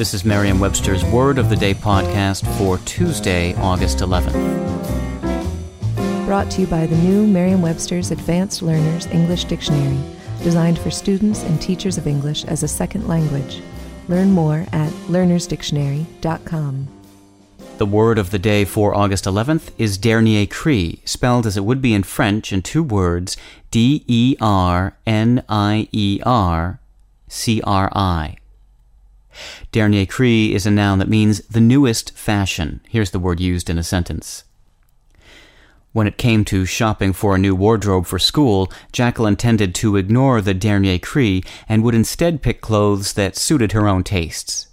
This is Merriam-Webster's Word of the Day podcast for Tuesday, August 11th. Brought to you by the new Merriam-Webster's Advanced Learners English Dictionary, designed for students and teachers of English as a second language. Learn more at learnersdictionary.com. The word of the day for August 11th is dernier cri, spelled as it would be in French in two words D E R N I E R C R I. Dernier cri is a noun that means the newest fashion. Here's the word used in a sentence. When it came to shopping for a new wardrobe for school, Jacqueline tended to ignore the dernier cri and would instead pick clothes that suited her own tastes.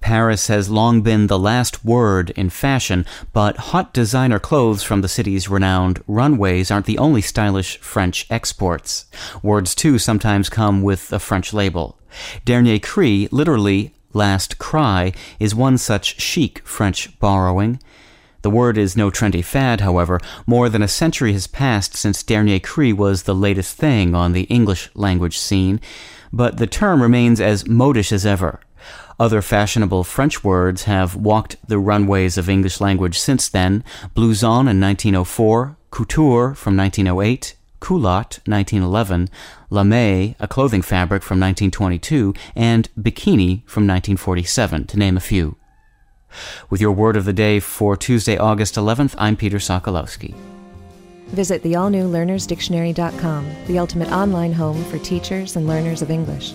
Paris has long been the last word in fashion, but hot designer clothes from the city's renowned runways aren't the only stylish French exports. Words too sometimes come with a French label. Dernier cri, literally last cry, is one such chic French borrowing. The word is no trendy fad, however. More than a century has passed since dernier cri was the latest thing on the English language scene, but the term remains as modish as ever. Other fashionable French words have walked the runways of English language since then. Blouson in 1904, couture from 1908, culotte 1911, lamé, a clothing fabric from 1922, and bikini from 1947, to name a few. With your word of the day for Tuesday, August 11th, I'm Peter Sokolowski. Visit the all-new learnersdictionary.com, the ultimate online home for teachers and learners of English.